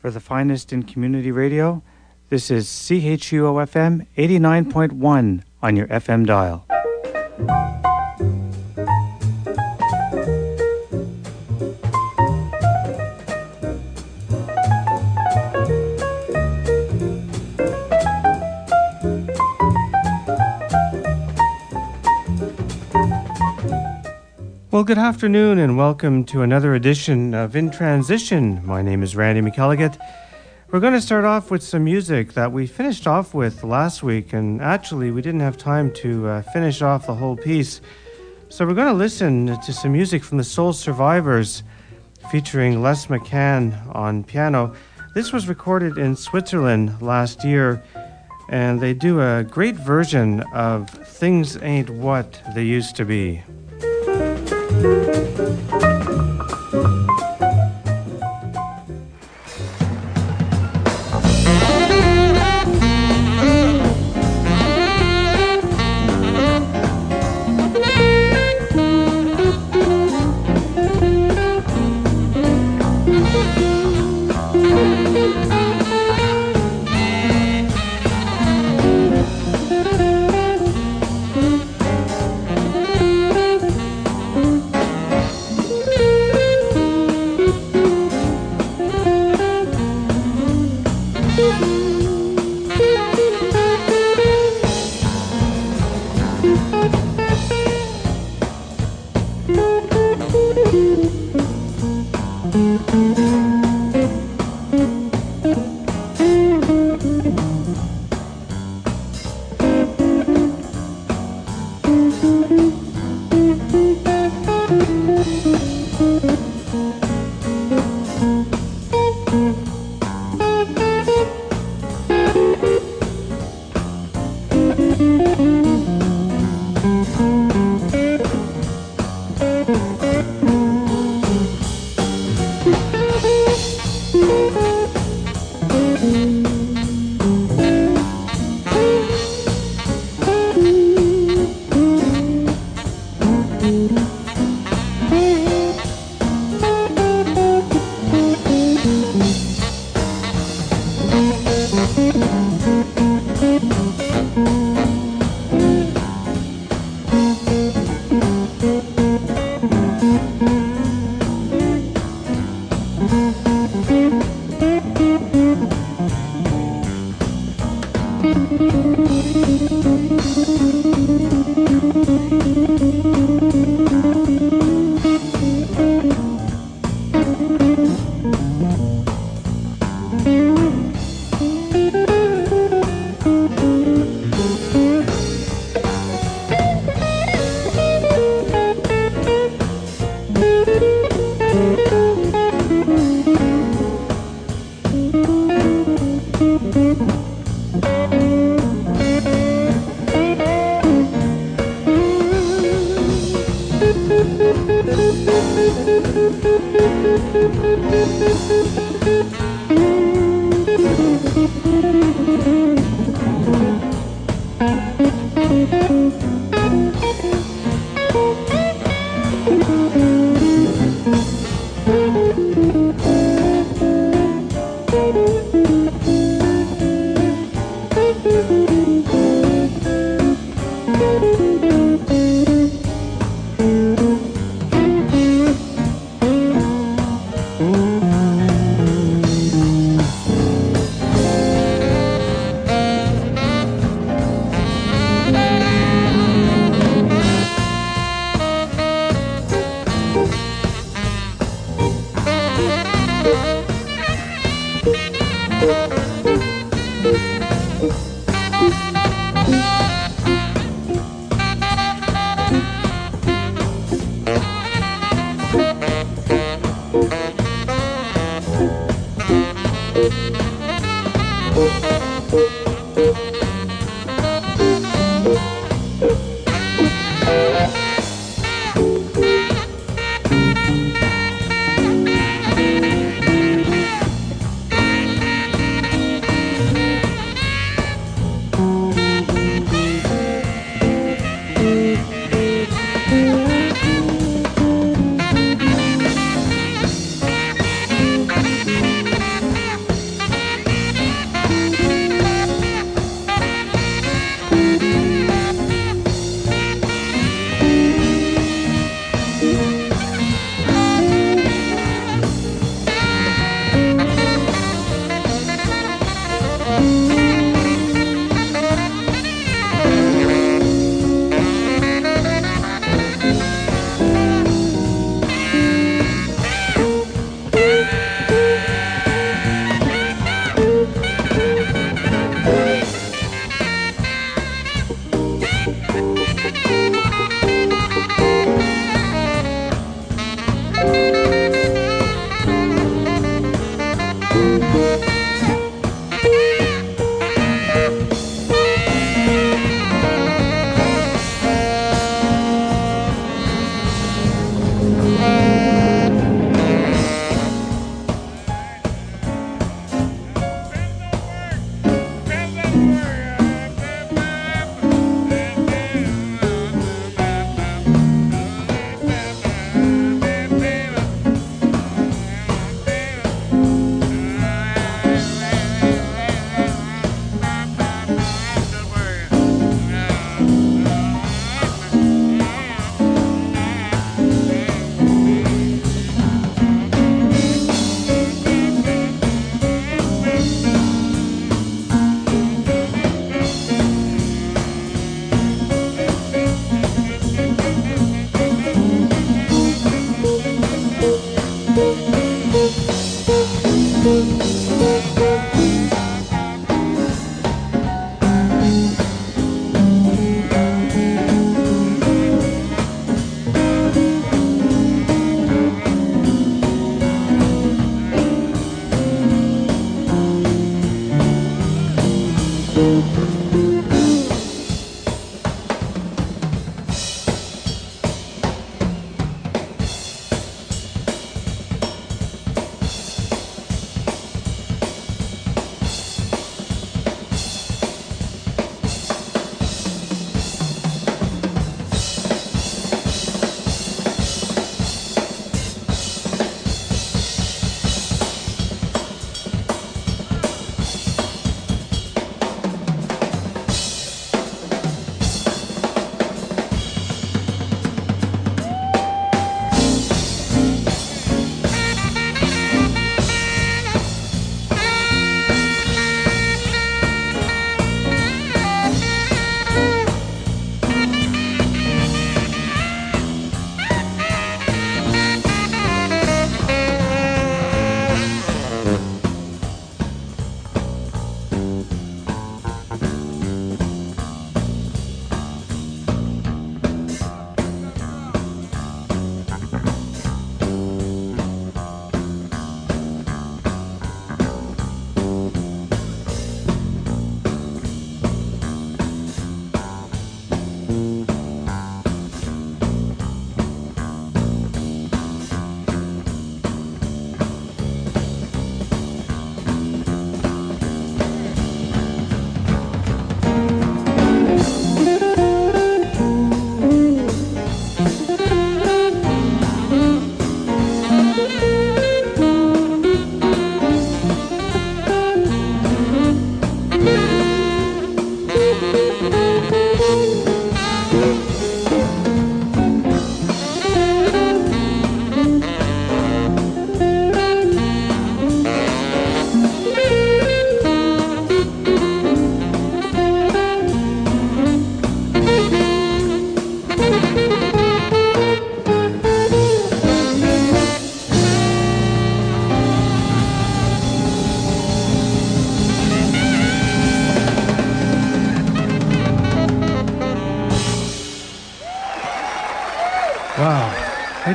For the finest in community radio, this is CHUOFM 89.1 on your FM dial. Well, good afternoon and welcome to another edition of In Transition. My name is Randy McElligott. We're going to start off with some music that we finished off with last week, and actually, we didn't have time to uh, finish off the whole piece. So, we're going to listen to some music from the Soul Survivors featuring Les McCann on piano. This was recorded in Switzerland last year, and they do a great version of Things Ain't What They Used to Be. Thank you.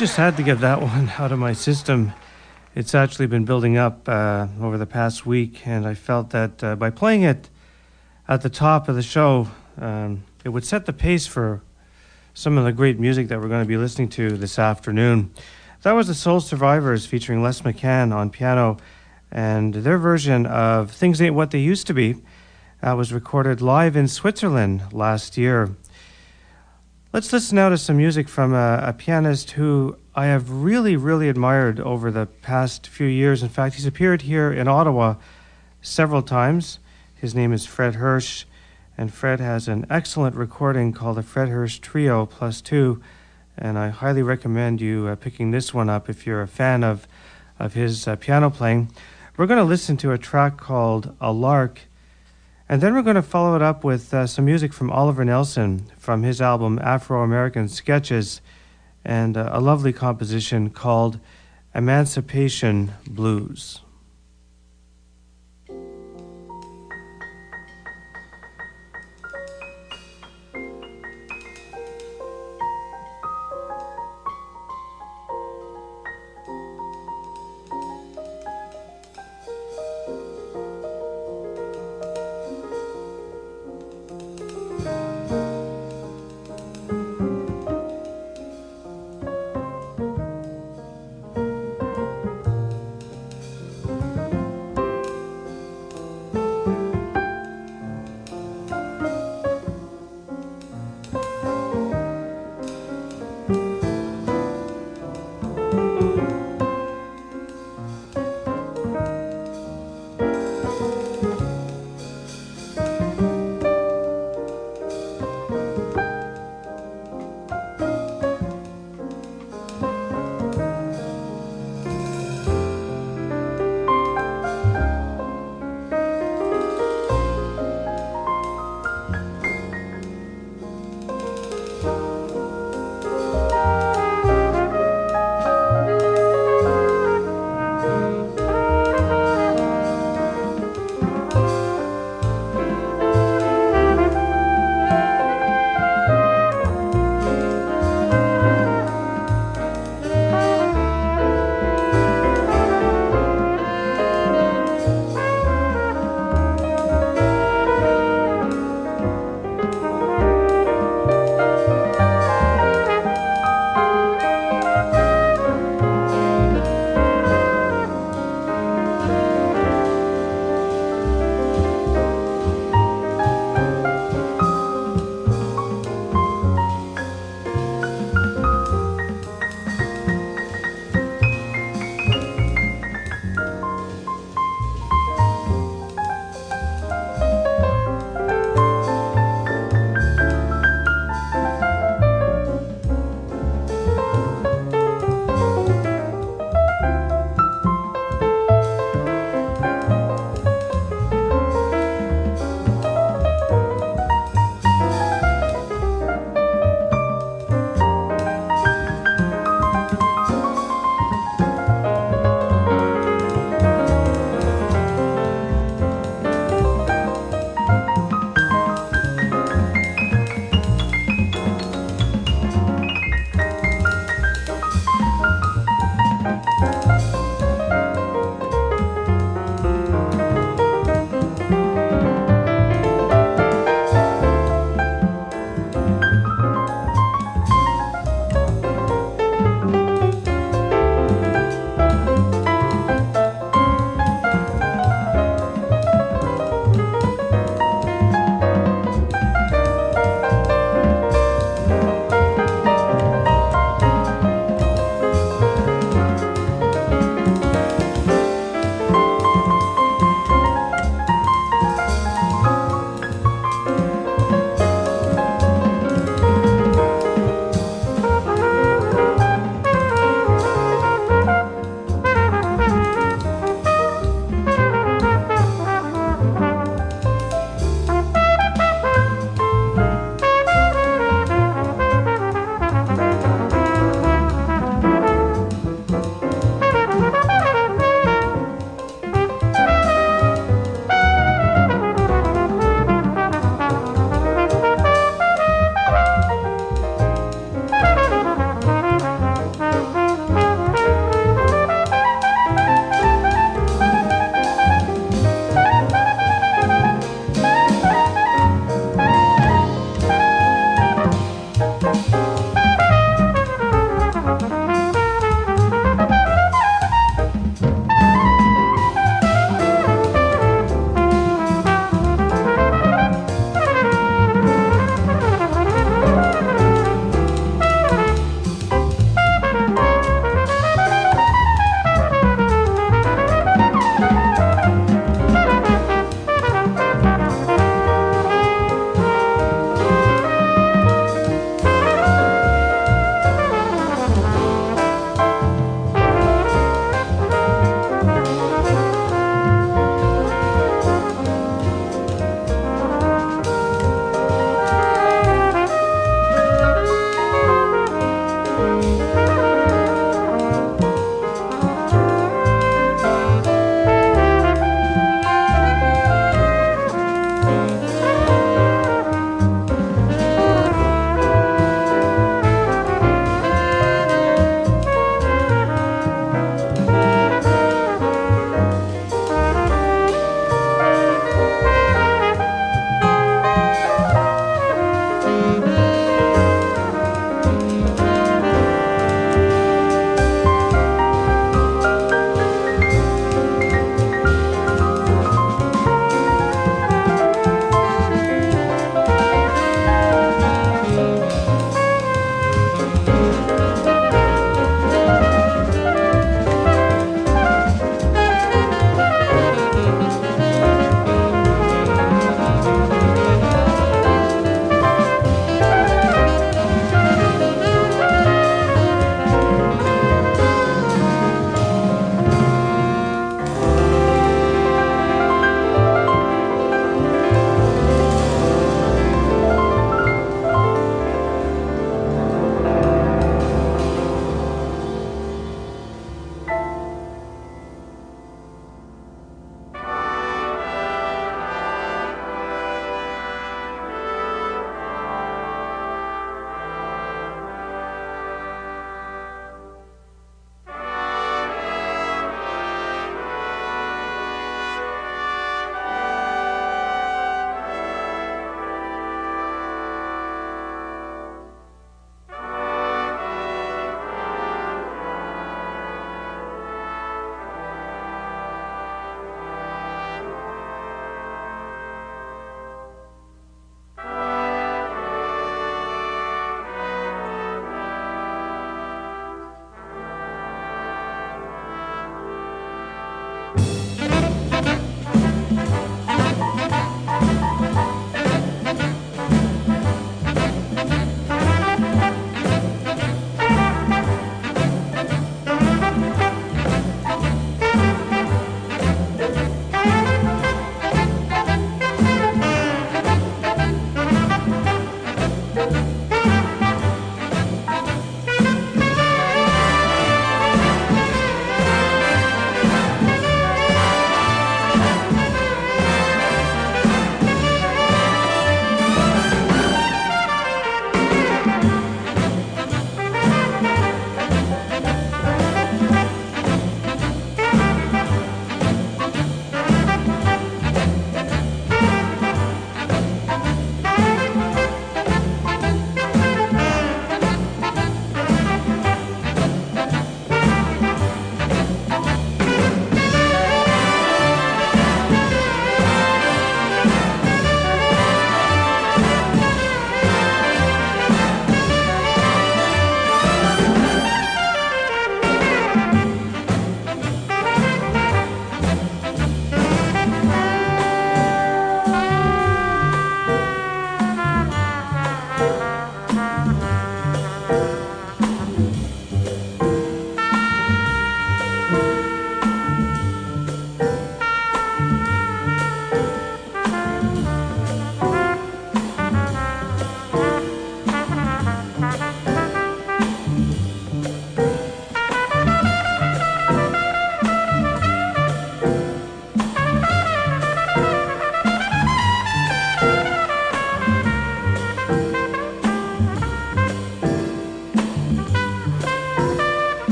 Just had to get that one out of my system. It's actually been building up uh, over the past week, and I felt that uh, by playing it at the top of the show, um, it would set the pace for some of the great music that we're going to be listening to this afternoon. That was the Soul Survivors featuring Les McCann on piano, and their version of Things Ain't What They Used to Be uh, was recorded live in Switzerland last year. Let's listen now to some music from a, a, pianist who I have really, really admired over the past few years. In fact, he's appeared here in Ottawa several times. His name is Fred Hersch, and Fred has an excellent recording called the Fred Hersch Trio Plus Two, and I highly recommend you uh, picking this one up if you're a fan of, of his uh, piano playing. We're going to listen to a track called A Lark and then we're going to follow it up with uh, some music from Oliver Nelson from his album Afro American Sketches and uh, a lovely composition called Emancipation Blues.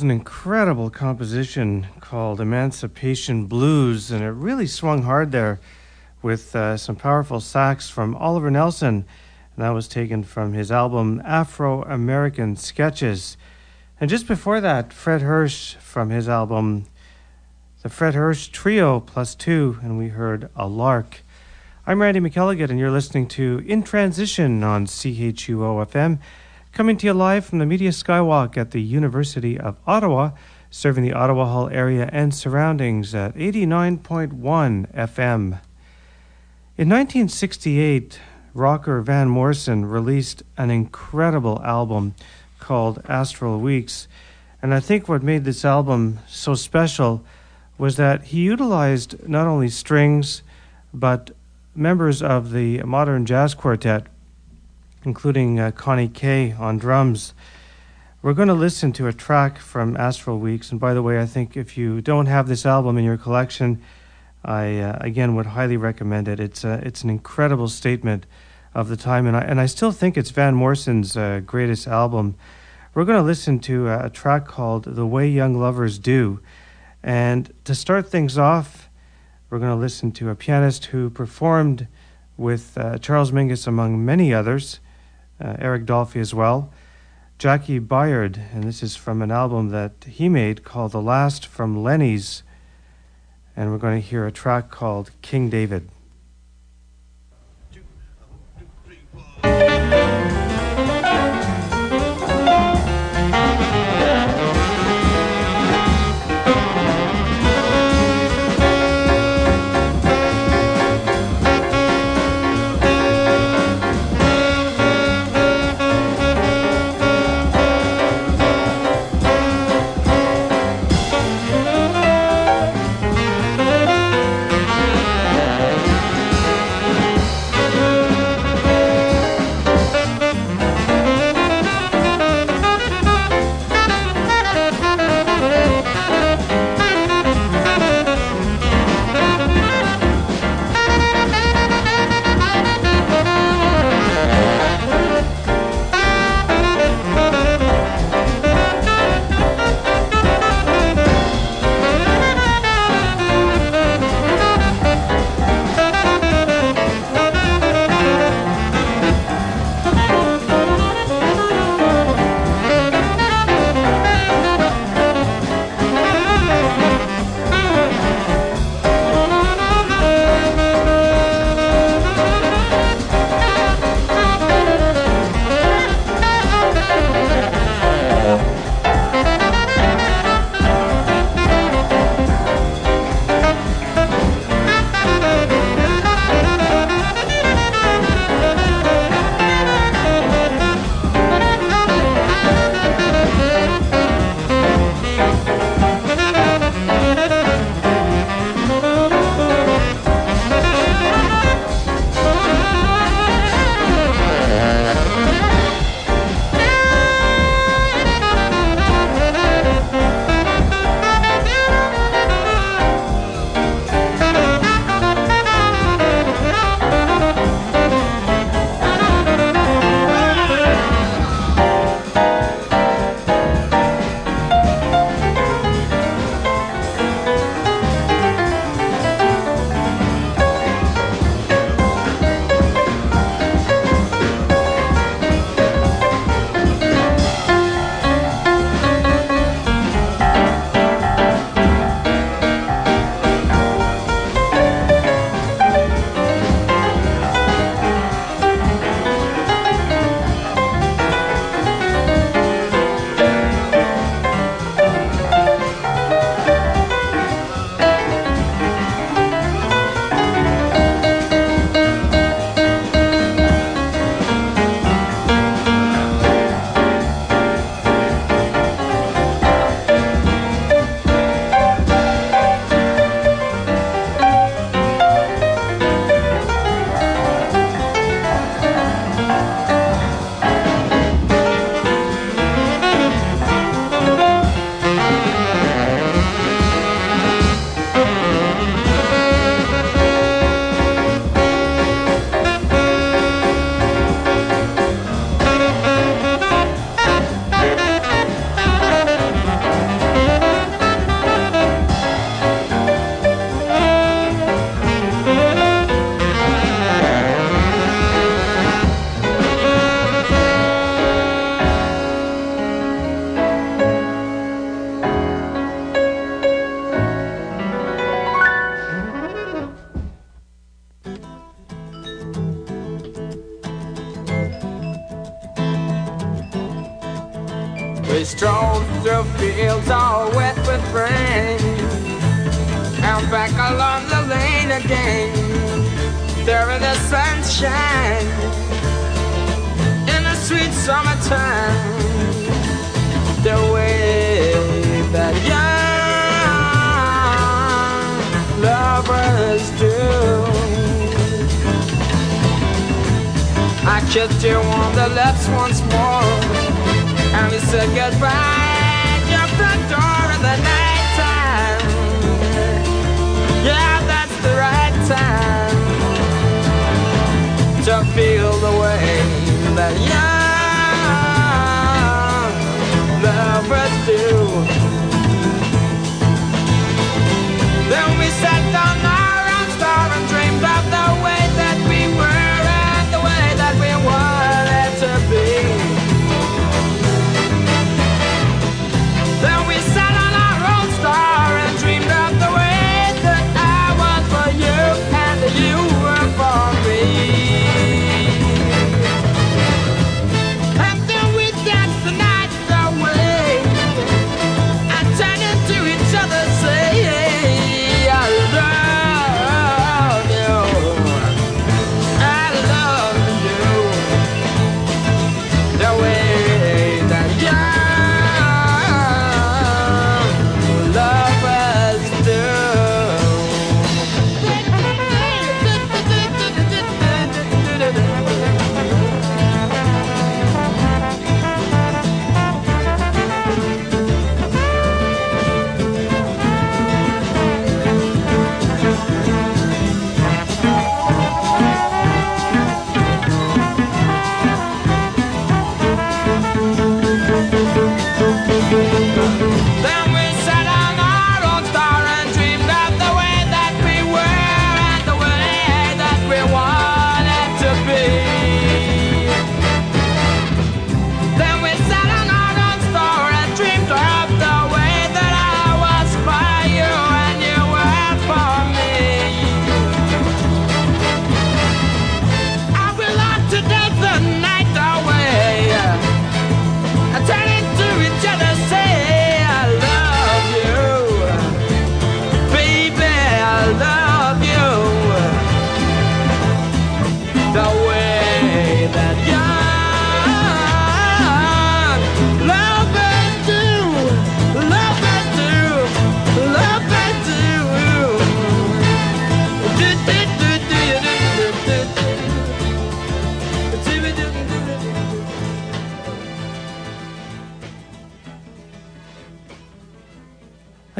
An incredible composition called Emancipation Blues, and it really swung hard there with uh, some powerful sax from Oliver Nelson. And that was taken from his album Afro American Sketches. And just before that, Fred Hersch from his album The Fred Hersch Trio Plus Two, and we heard A Lark. I'm Randy McElligott, and you're listening to In Transition on CHUO FM. Coming to you live from the Media Skywalk at the University of Ottawa, serving the Ottawa Hull area and surroundings at 89.1 FM. In 1968, rocker Van Morrison released an incredible album called Astral Weeks. And I think what made this album so special was that he utilized not only strings, but members of the modern jazz quartet including uh, Connie Kay on drums. We're going to listen to a track from Astral Weeks. And by the way, I think if you don't have this album in your collection, I uh, again would highly recommend it. It's uh, it's an incredible statement of the time, and I and I still think it's Van Morrison's uh, greatest album. We're going to listen to a, track called "The Way Young Lovers Do," and to start things off, we're going to listen to a pianist who performed with uh, Charles Mingus among many others uh, Eric Dolphy as well. Jaki Byard, and this is from an album that he made called The Last from Lennie's. And we're going to hear a track called King David.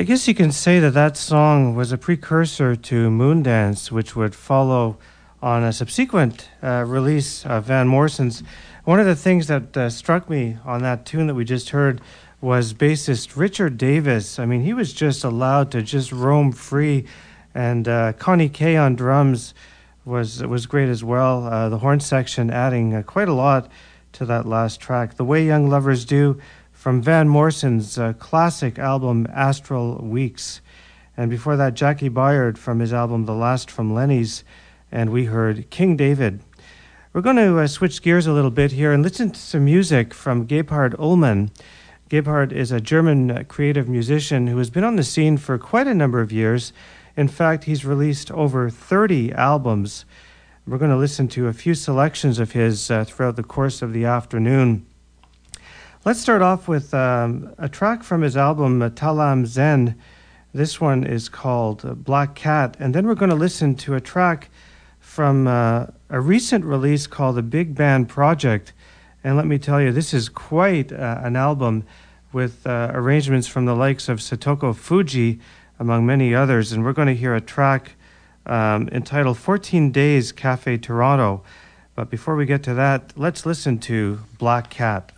Guess you can say that that song was a precursor to Moondance, which would follow on a subsequent uh, release of Van Morrison's. One of the things that uh, struck me on that tune that we just heard was bassist Richard Davis. I mean, he was just allowed to just roam free, and uh, Connie Kay on drums was was great as well. Uh, the horn section adding uh, quite a lot to that last track. The way young lovers do from Van Morrison's uh, classic album Astral Weeks. And before that, Jaki Byard from his album The Last from Lennie's. And we heard King David. We're going to uh, switch gears a little bit here and listen to some music from Gebhard Ullmann. Gebhard is a German uh, creative musician who has been on the scene for quite a number of years. In fact, he's released over 30 albums. We're going to listen to a few selections of his uh, throughout the course of the afternoon. Let's start off with um, a track from his album uh, Tá Lam Zehn. This one is called uh, Black Cat. And then we're going to listen to a track from uh, a recent release called The Big Band Project. And let me tell you, this is quite uh, an album with uh, arrangements from the likes of Satoko Fujii, among many others. And we're going to hear a track um, entitled 14 Days Cafe Toronto. But before we get to that, let's listen to Black Cat.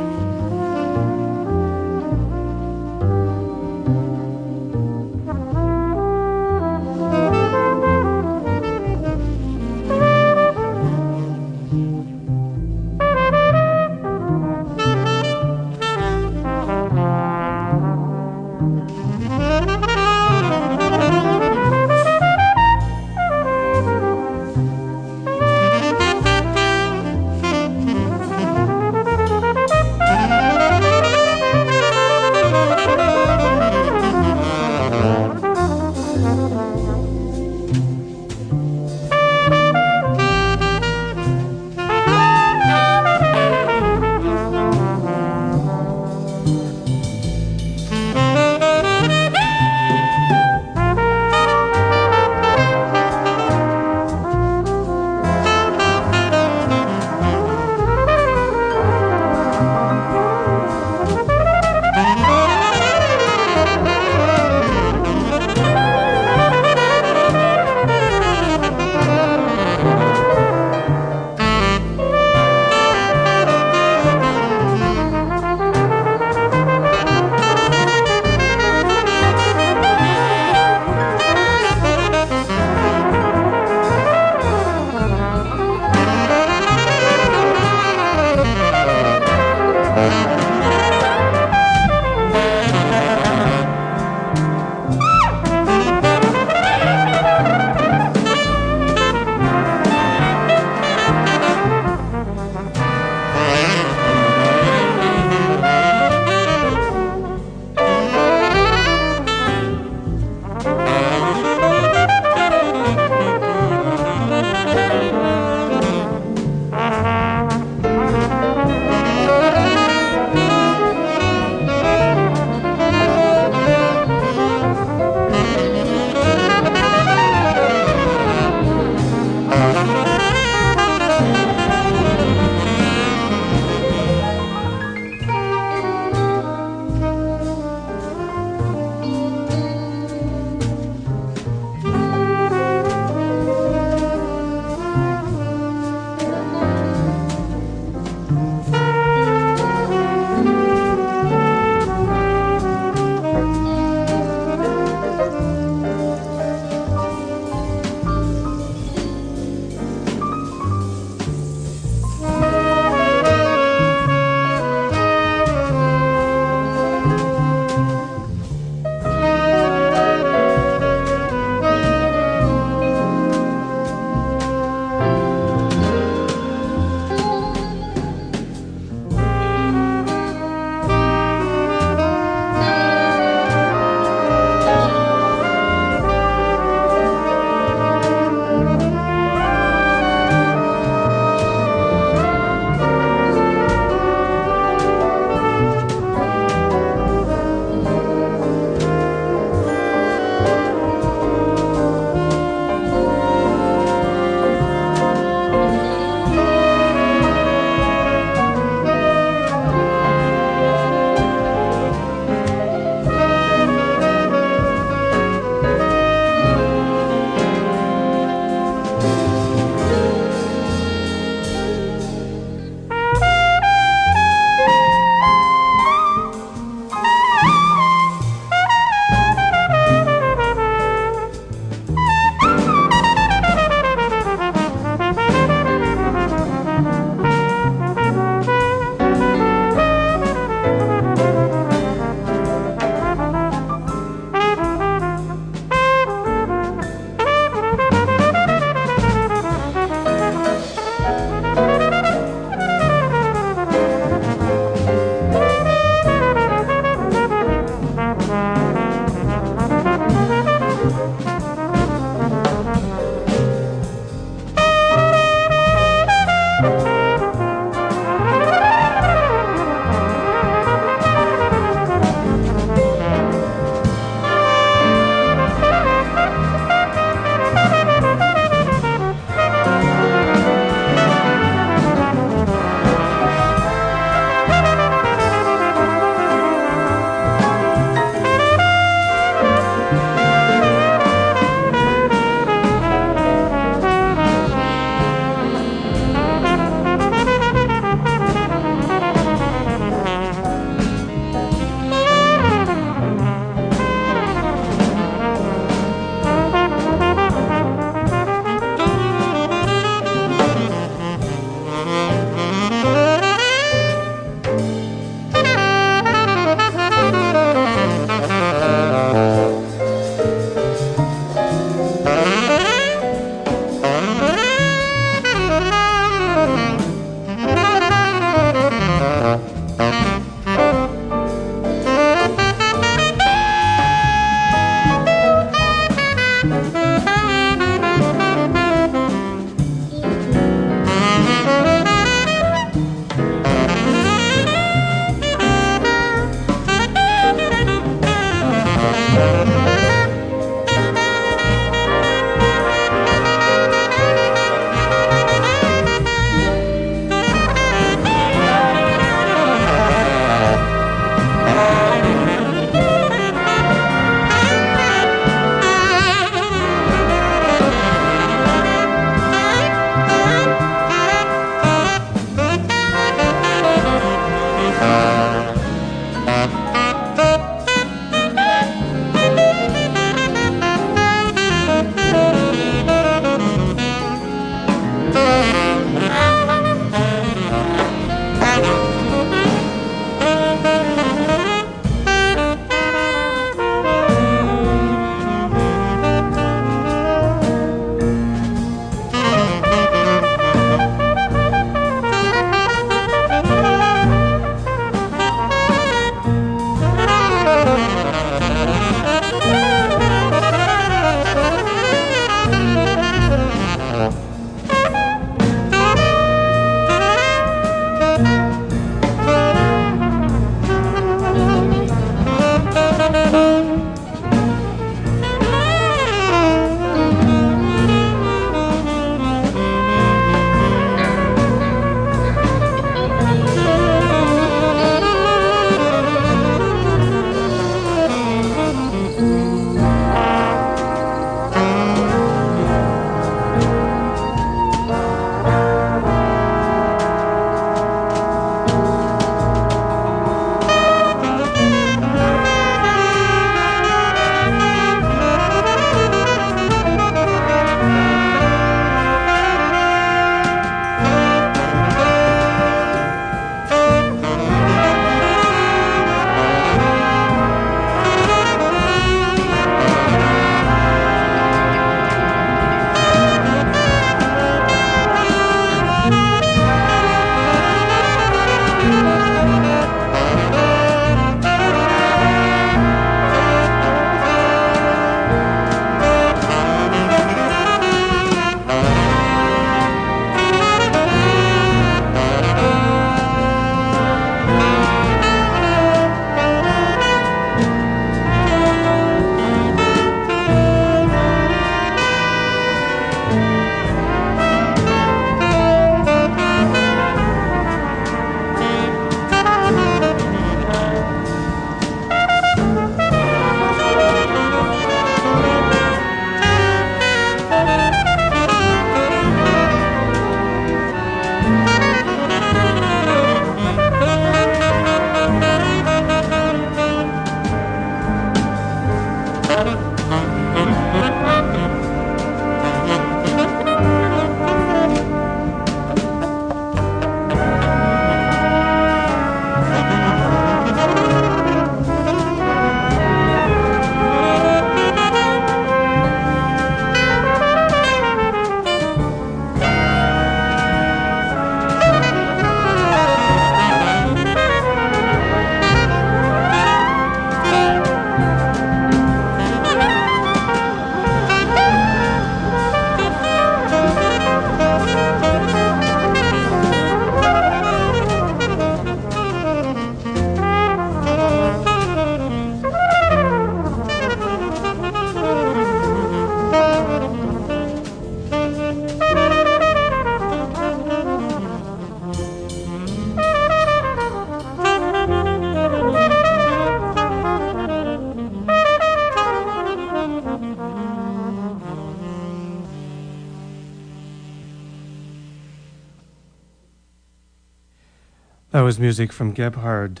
Was music from Gebhard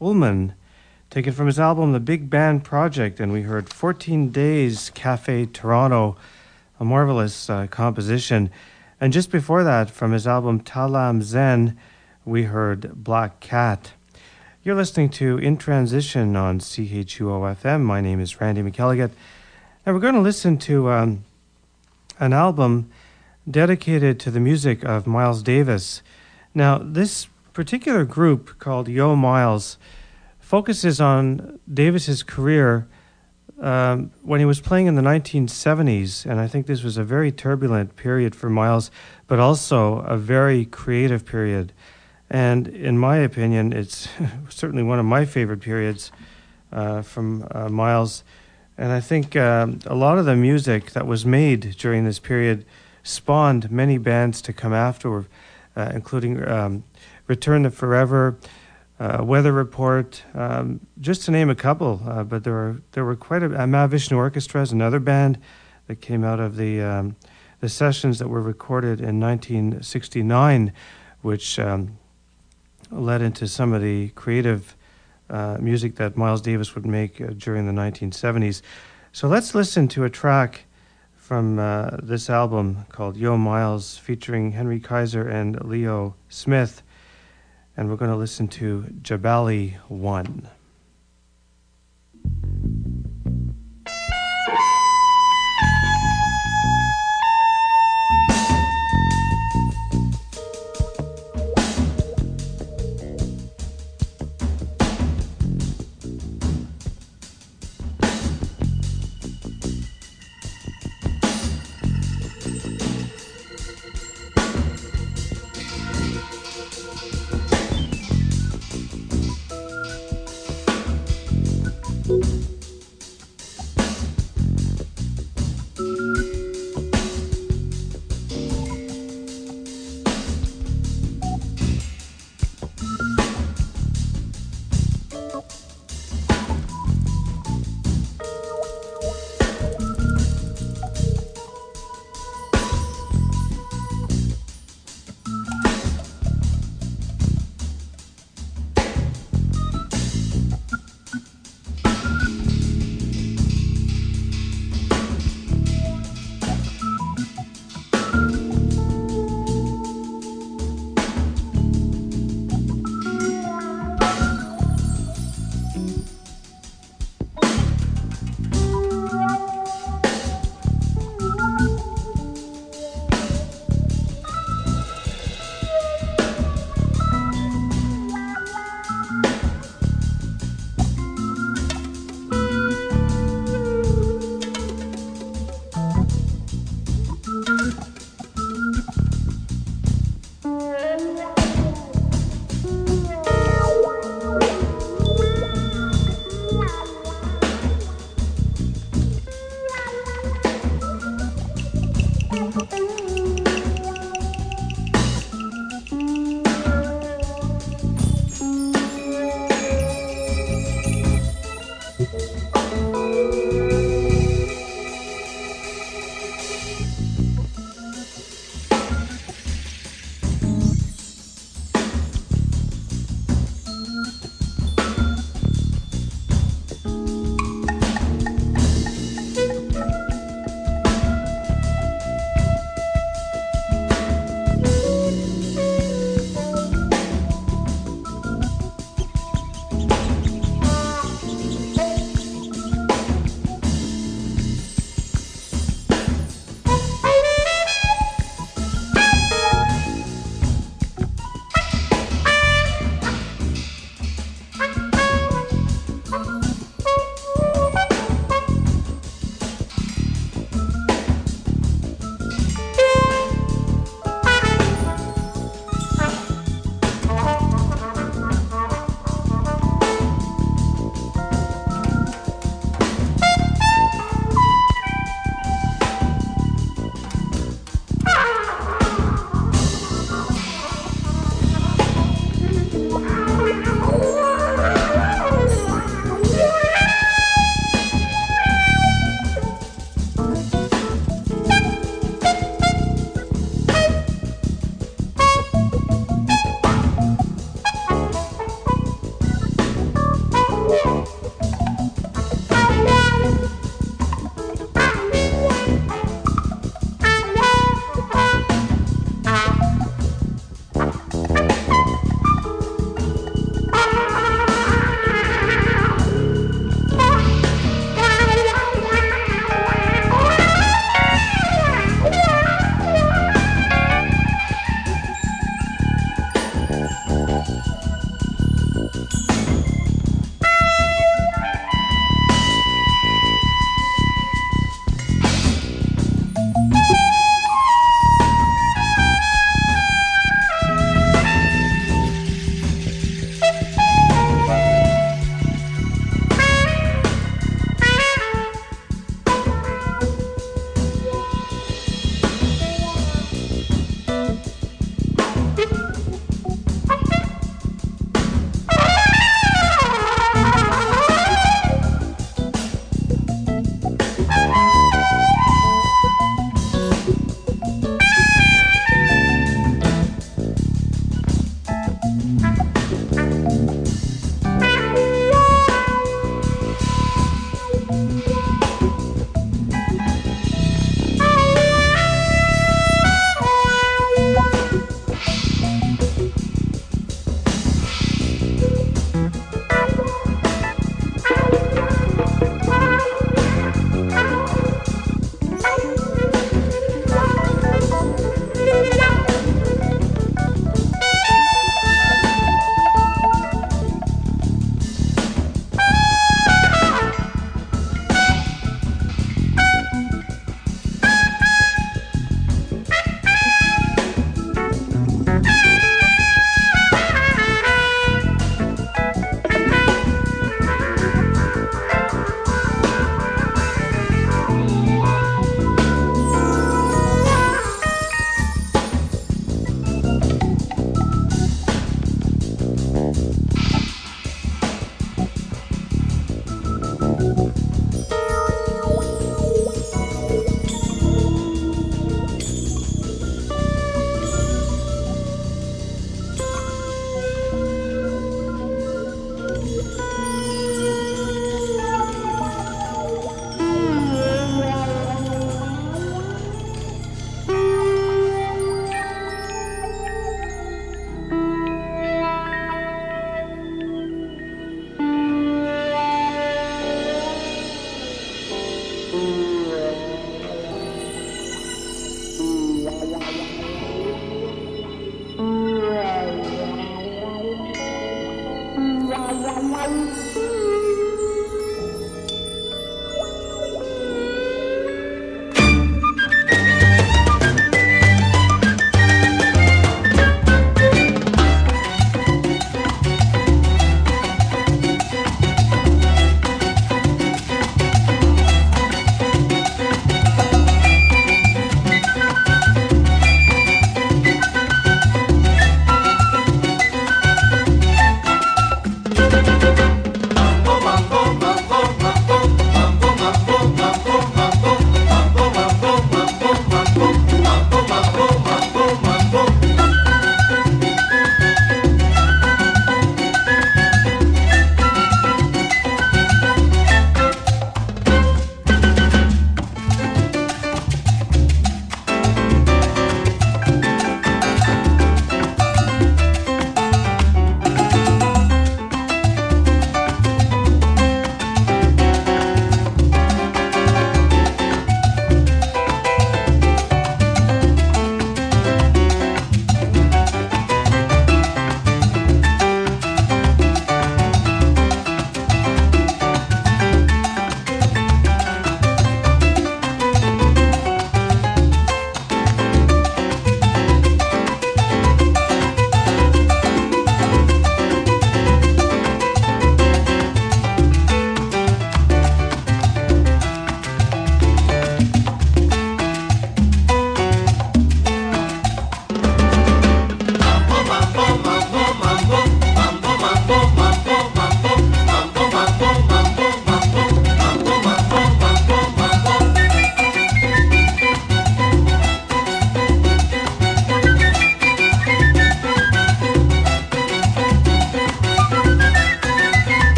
Ullmann, taken from his album The Big Band Project, and we heard 14 Days Cafe Toronto, a marvelous uh, composition. And just before that, from his album Tá Lam Zehn, we heard Black Cat. You're listening to In Transition on CHUO FM. My name is Randy McElligott, and we're going to listen to um, an album dedicated to the music of Miles Davis. Now, this particular group called Yo Miles focuses on Davis's career um, when he was playing in the 1970s, and I think this was a very turbulent period for Miles, but also a very creative period. And in my opinion, it's certainly one of my favorite periods uh, from uh, Miles. And I think um, a lot of the music that was made during this period spawned many bands to come after, uh, including um, Return to Forever, uh, Weather Report, um, just to name a couple. Uh, but there were there were quite a uh, Mahavishnu Orchestra is another band that came out of the um, the sessions that were recorded in 1969, which um, led into some of the creative uh, music that Miles Davis would make uh, during the 1970s. So let's listen to a track from uh, this album called Yo Miles, featuring Henry Kaiser and Leo Smith and we're going to listen to Jabali 1.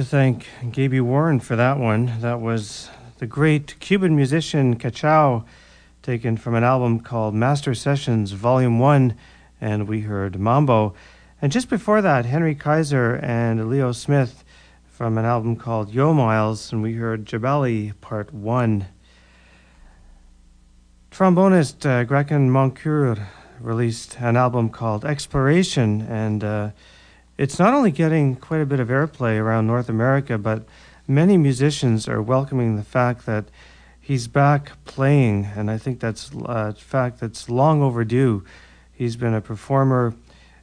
To thank Gaby Warren for that one. That was the great Cuban musician Cachao, taken from an album called Master Sessions Volume 1, and we heard Mambo. And just before that, Henry Kaiser and Leo Smith from an album called Yo Miles, and we heard Jabali Part 1. Trombonist uh, Moncur released an album called Exploration, and uh, it's not only getting quite a bit of airplay around North America, but many musicians are welcoming the fact that he's back playing, and I think that's a fact that's long overdue. He's been a performer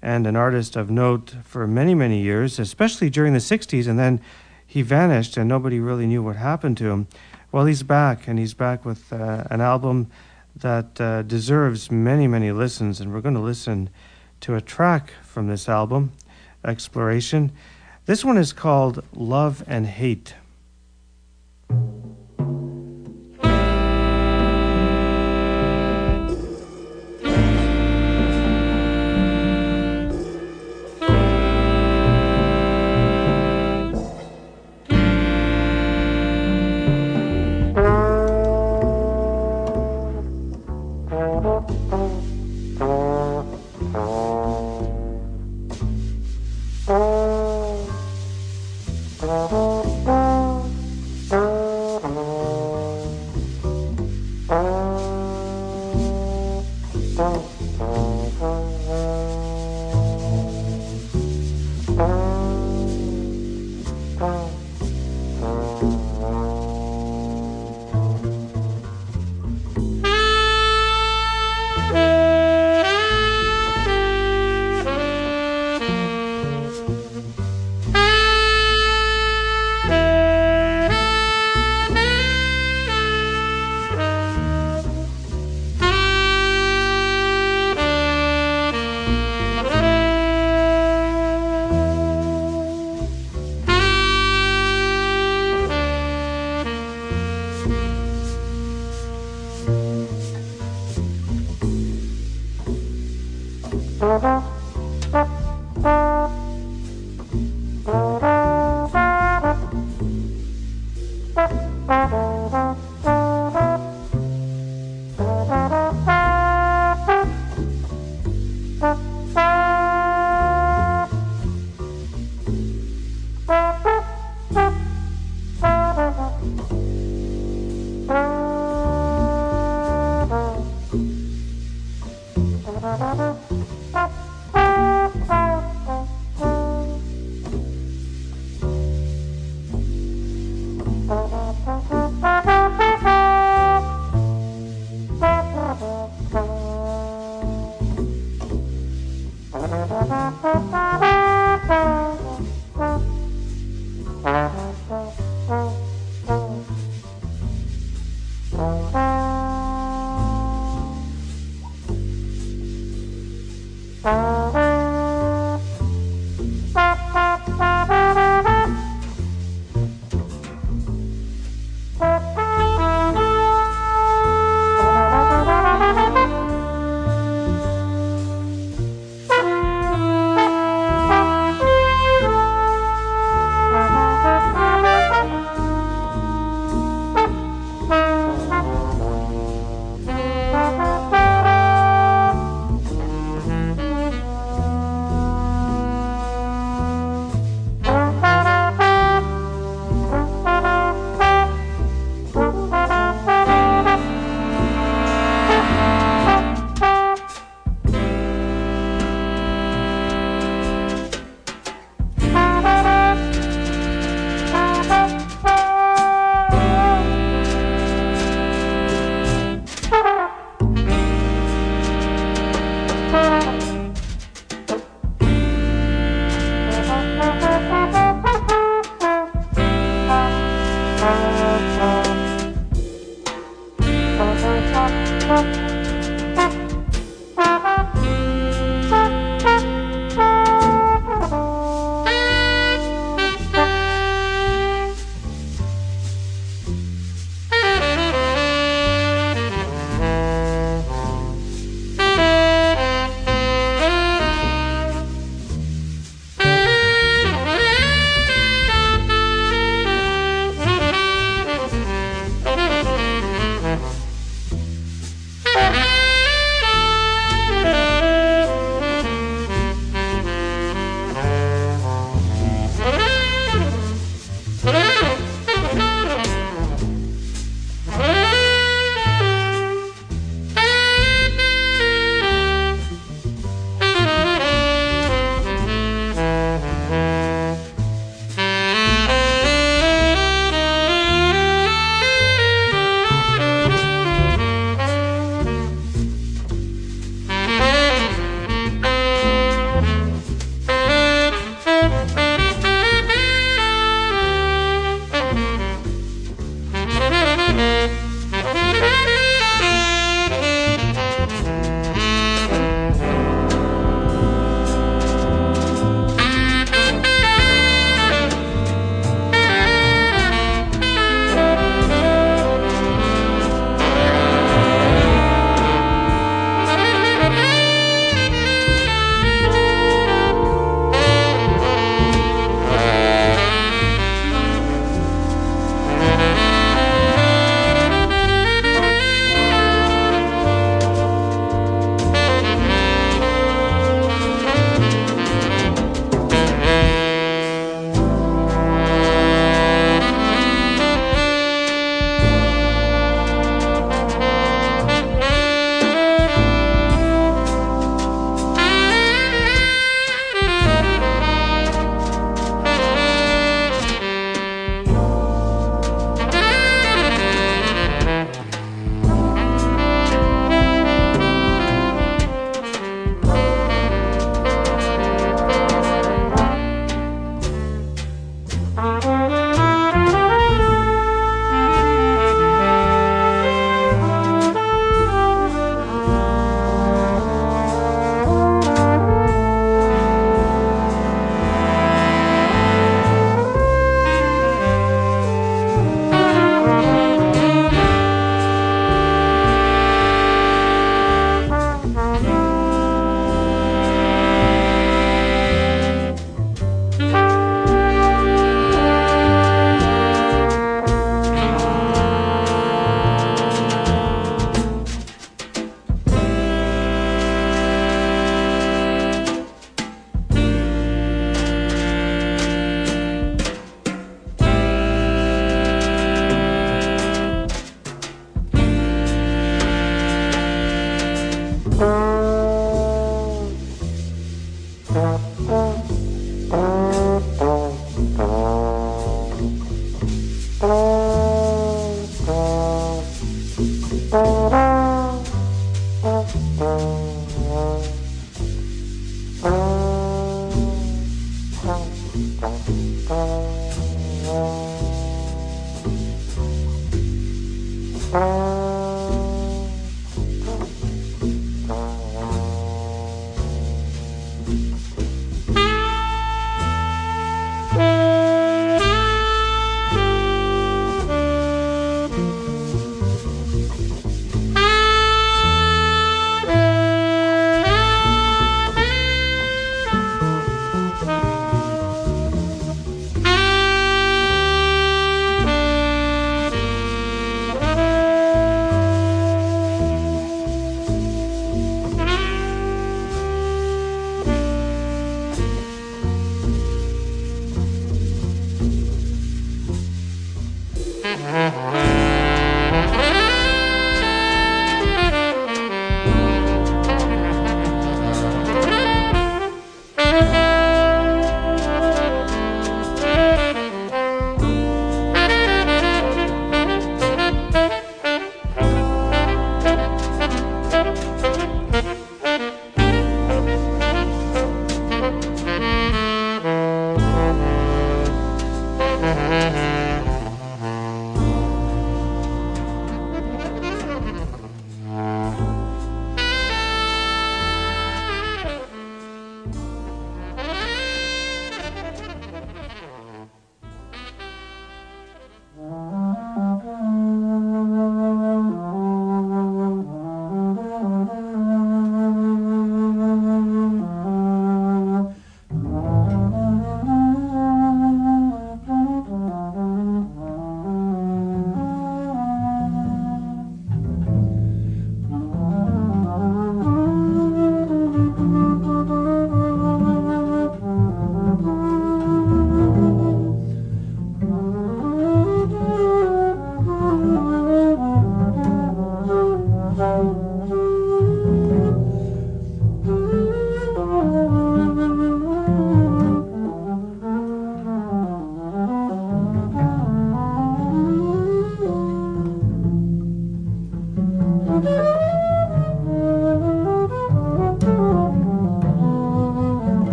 and an artist of note for many, many years, especially during the 60s, and then he vanished and nobody really knew what happened to him. Well, he's back, and he's back with uh, an album that uh, deserves many, many listens, and we're going to listen to a track from this album exploration. This one is called Love and Hate.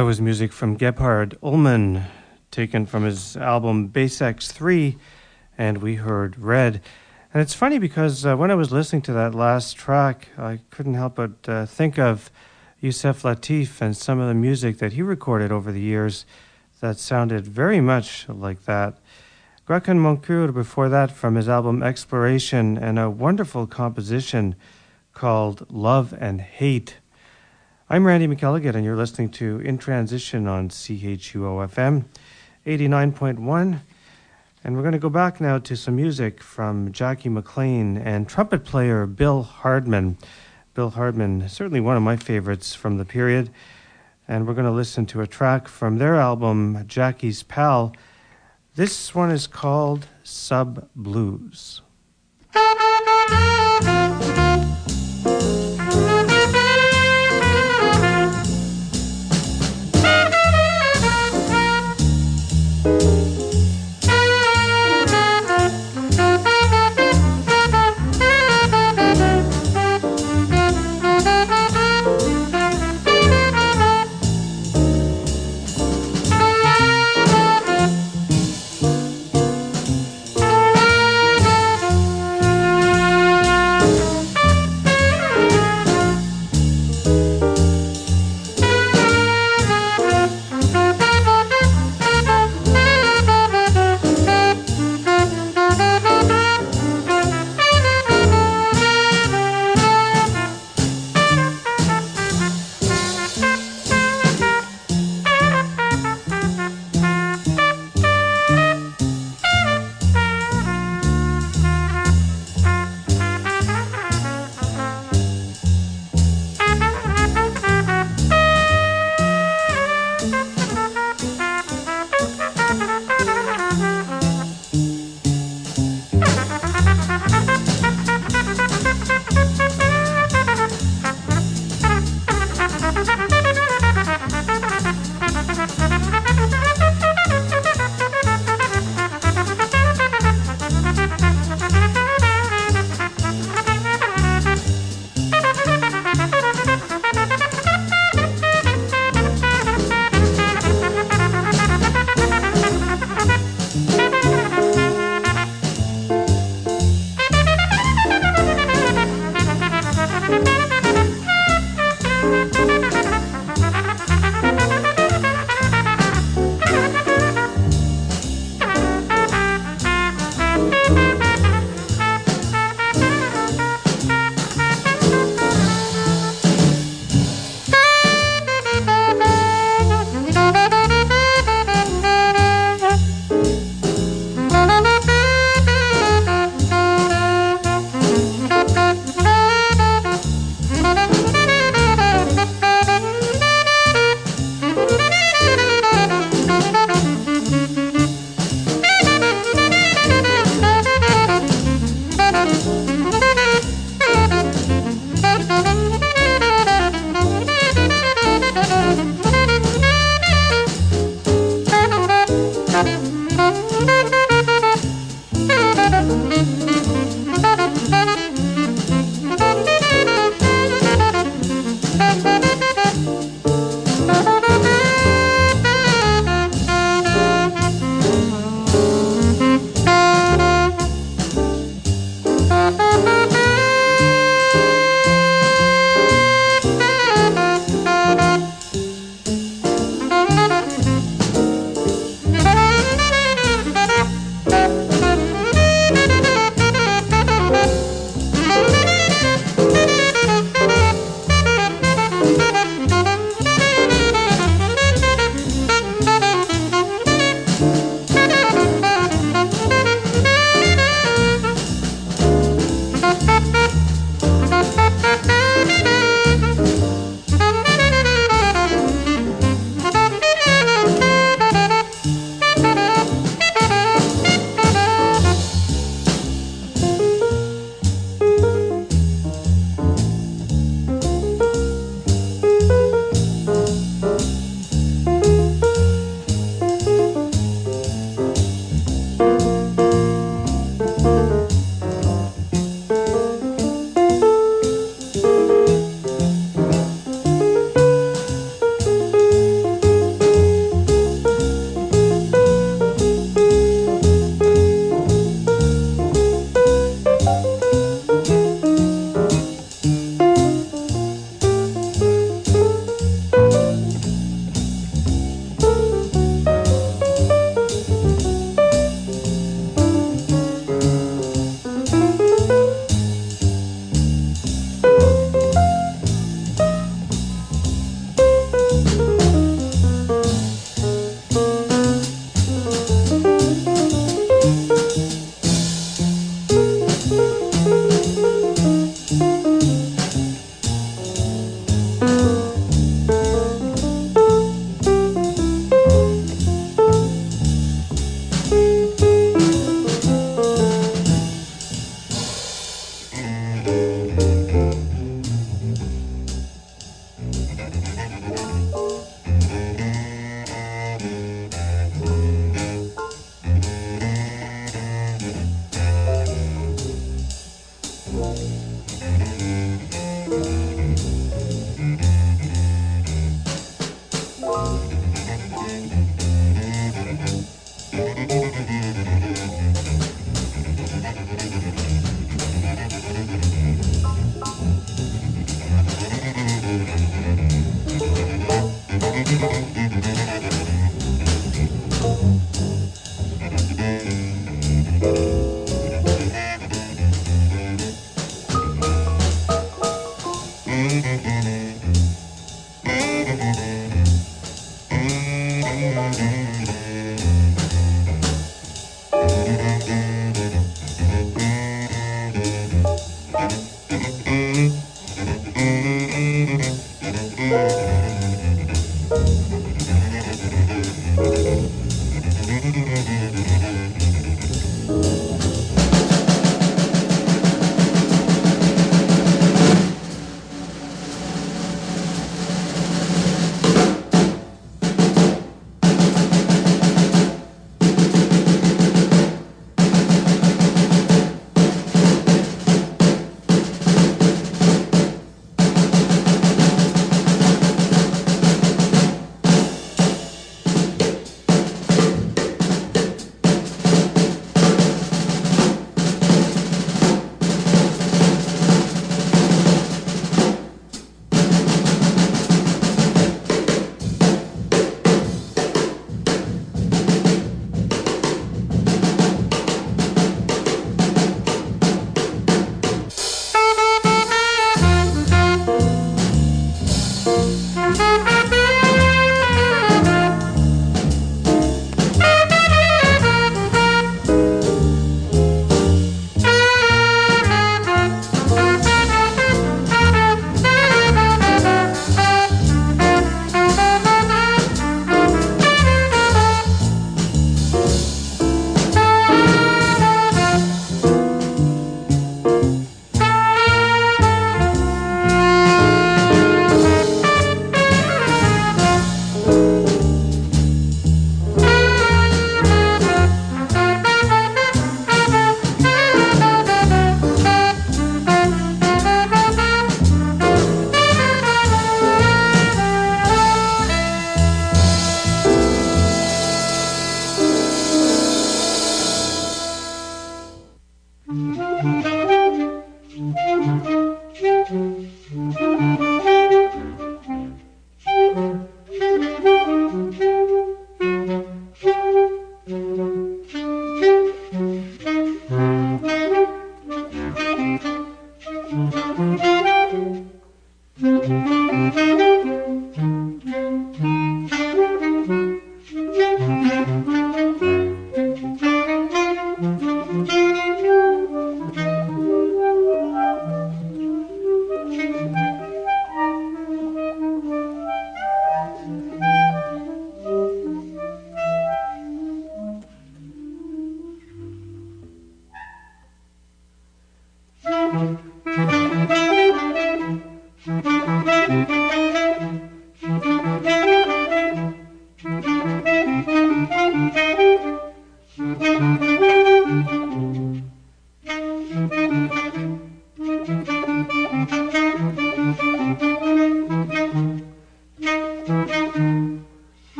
That was music from Gebhard Ullmann, taken from his album Basex 3, and we heard Red. And it's funny because uh, when I was listening to that last track, I couldn't help but uh, think of Yusef Lateef and some of the music that he recorded over the years that sounded very much like that. Grachan Moncur before that from his album Exploration and a wonderful composition called Love and Hate. I'm Randy McElligott, and you're listening to In Transition on CHUO FM 89.1. And we're going to go back now to some music from Jackie McLean and trumpet player Bill Hardman. Bill Hardman, certainly one of my favorites from the period. And we're going to listen to a track from their album, Jackie's Pal. This one is called Sublues.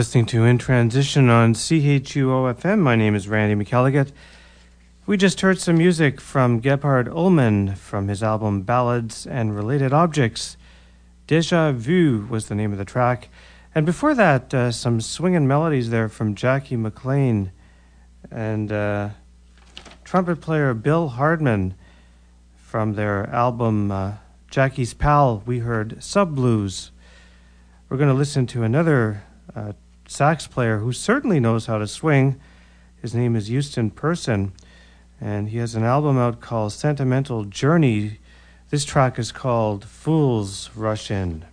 Listening to In Transition on CHUO FM. My name is Randy McElligott. We just heard some music from Gebhard Ullmann from his album Ballads and Related Objects. Deja Vu was the name of the track. And before that, uh, some swinging melodies there from Jackie McLean and uh, trumpet player Bill Hardman from their album uh, Jackie's Pal. We heard Sublues. We're going to listen to another uh, sax player who certainly knows how to swing. His name is Houston Person, and he has an album out called Sentimental Journey. This track is called Fools Rush In.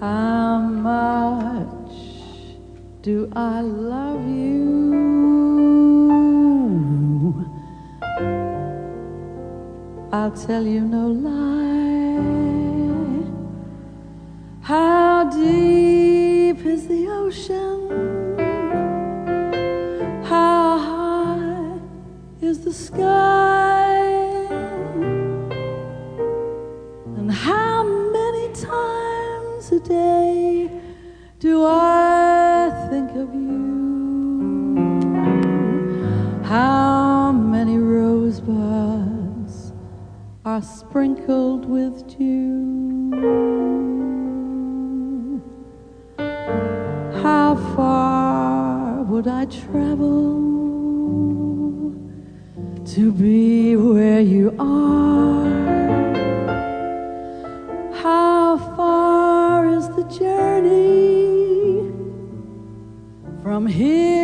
How much do I love you? I'll tell you no lie. How deep is the ocean? How high is the sky? Day do I think of you? How many rosebuds are sprinkled with dew? How far would I travel to be where you are? Here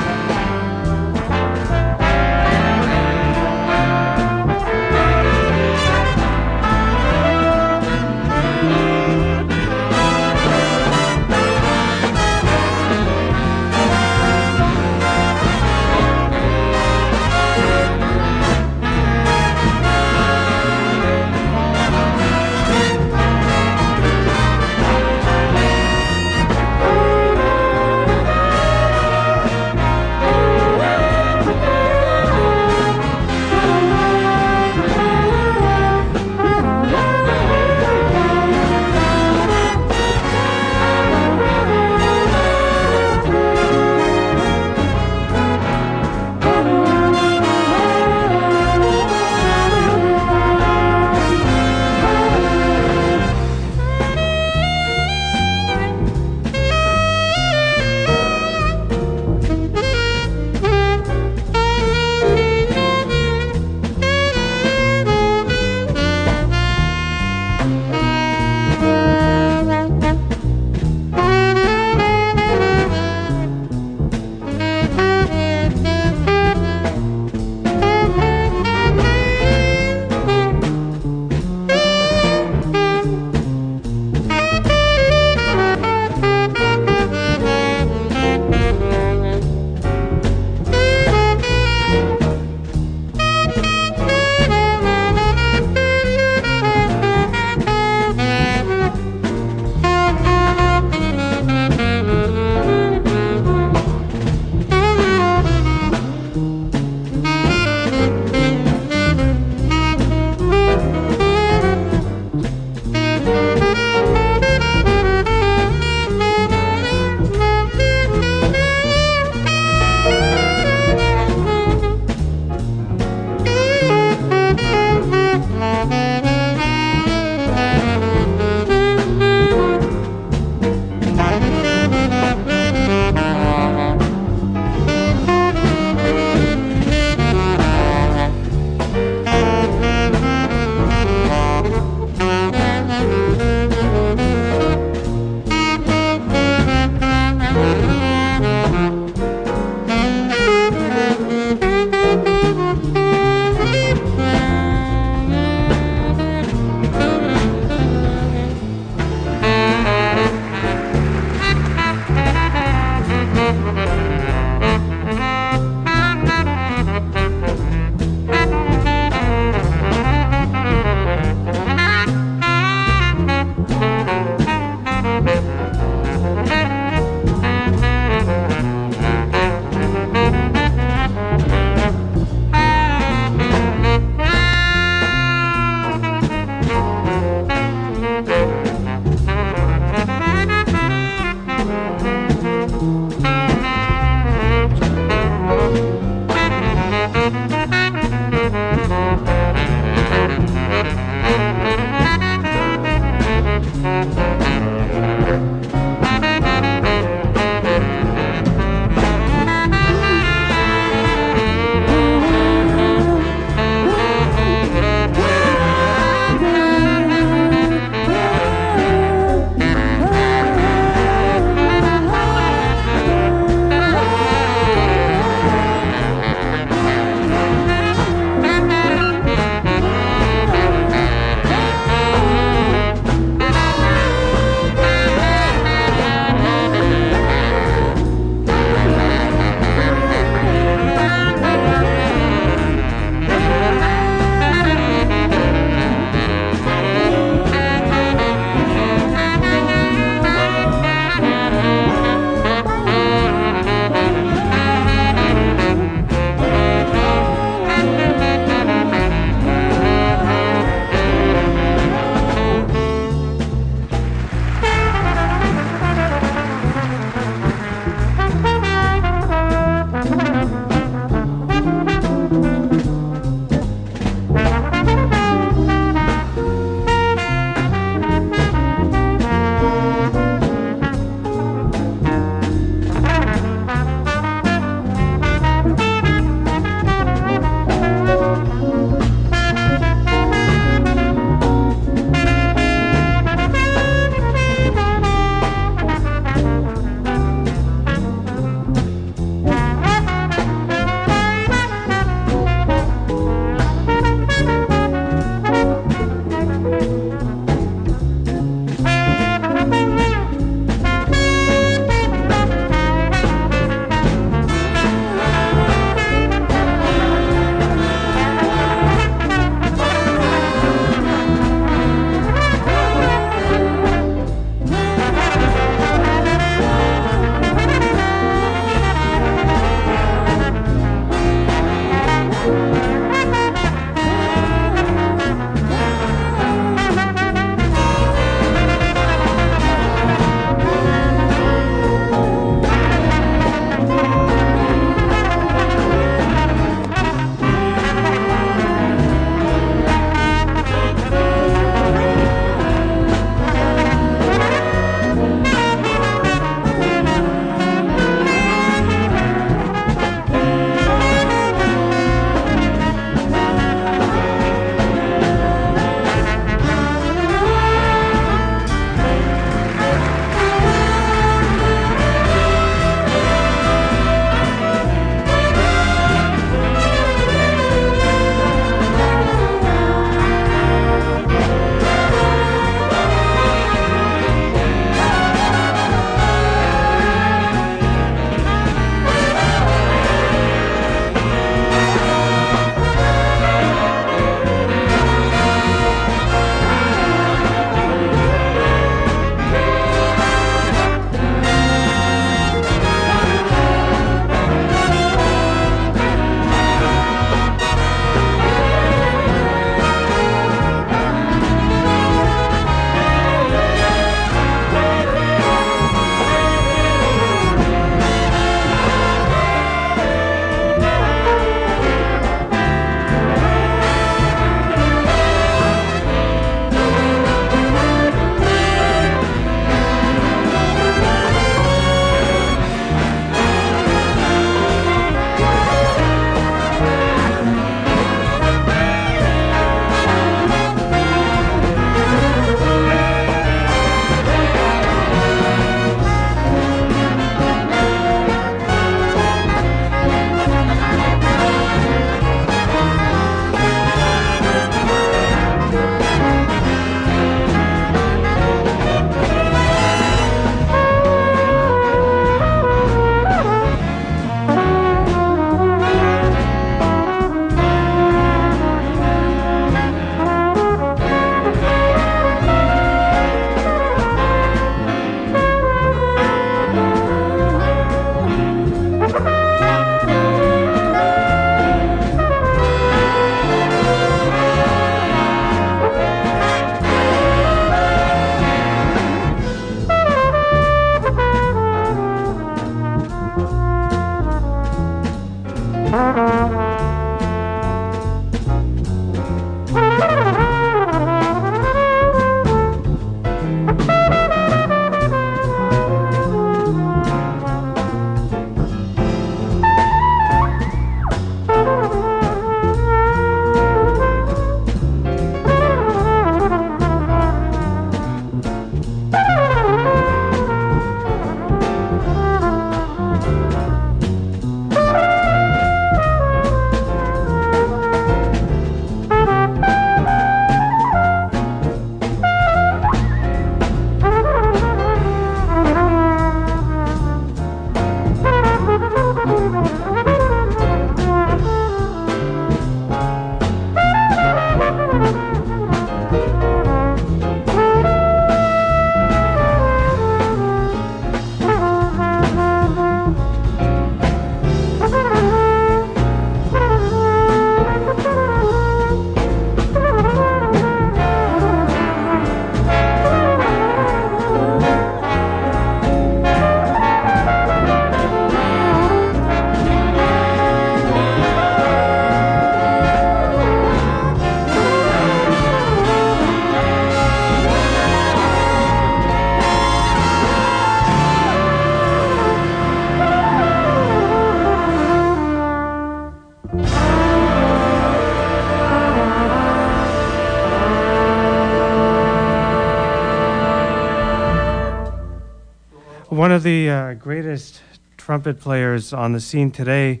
One of the uh, greatest trumpet players on the scene today,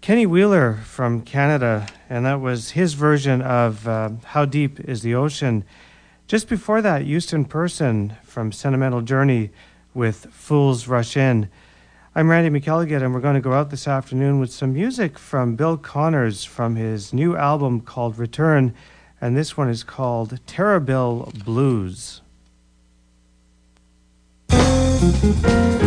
Kenny Wheeler from Canada, and that was his version of uh, How Deep is the Ocean. Just before that, Houston Person from Sentimental Journey with Fools Rush In. I'm Randy McElligott, and we're going to go out this afternoon with some music from Bill Connors from his new album called Return, and this one is called Terrorbill Blues. Música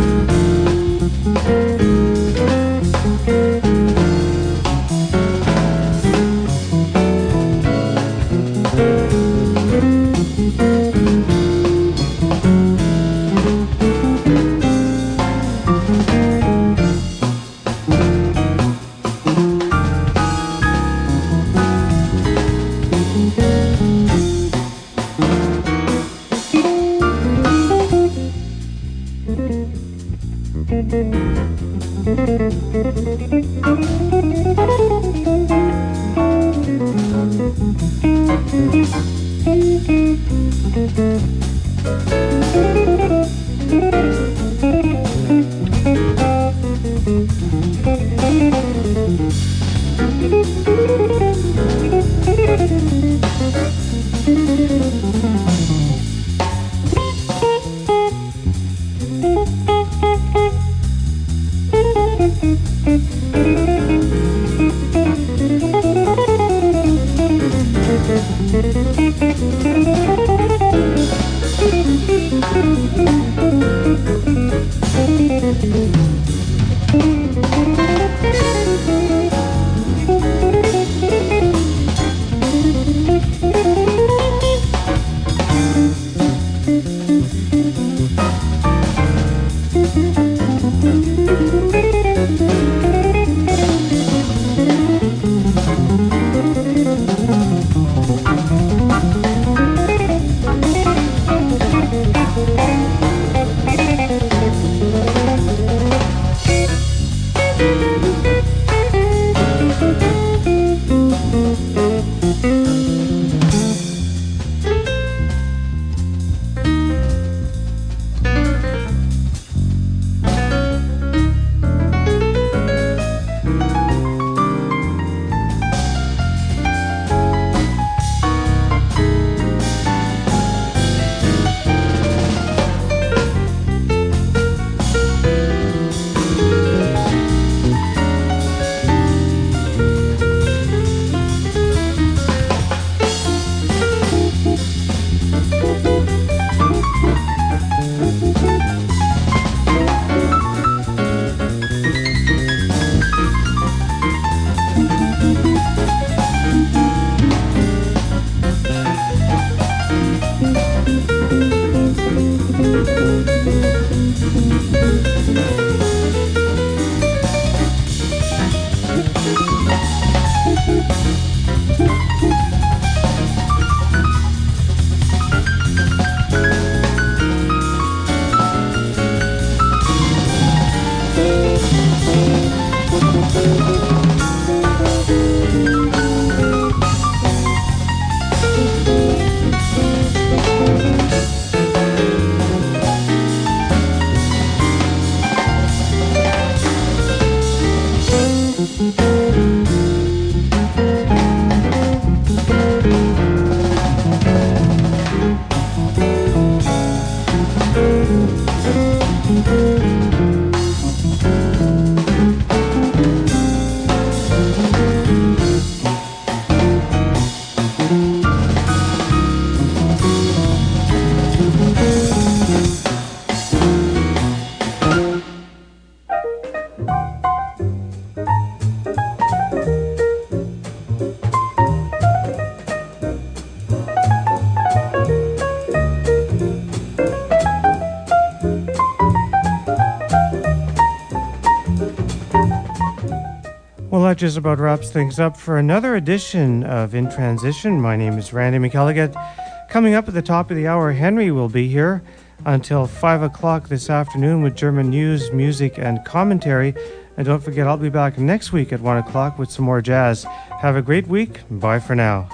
Just about wraps things up for another edition of In Transition. My name is Randy McElligott. Coming up at the top of the hour, Henry will be here until 5 o'clock this afternoon with German news, music, and commentary. And don't forget, I'll be back next week at 1 o'clock with some more jazz. Have a great week. Bye for now.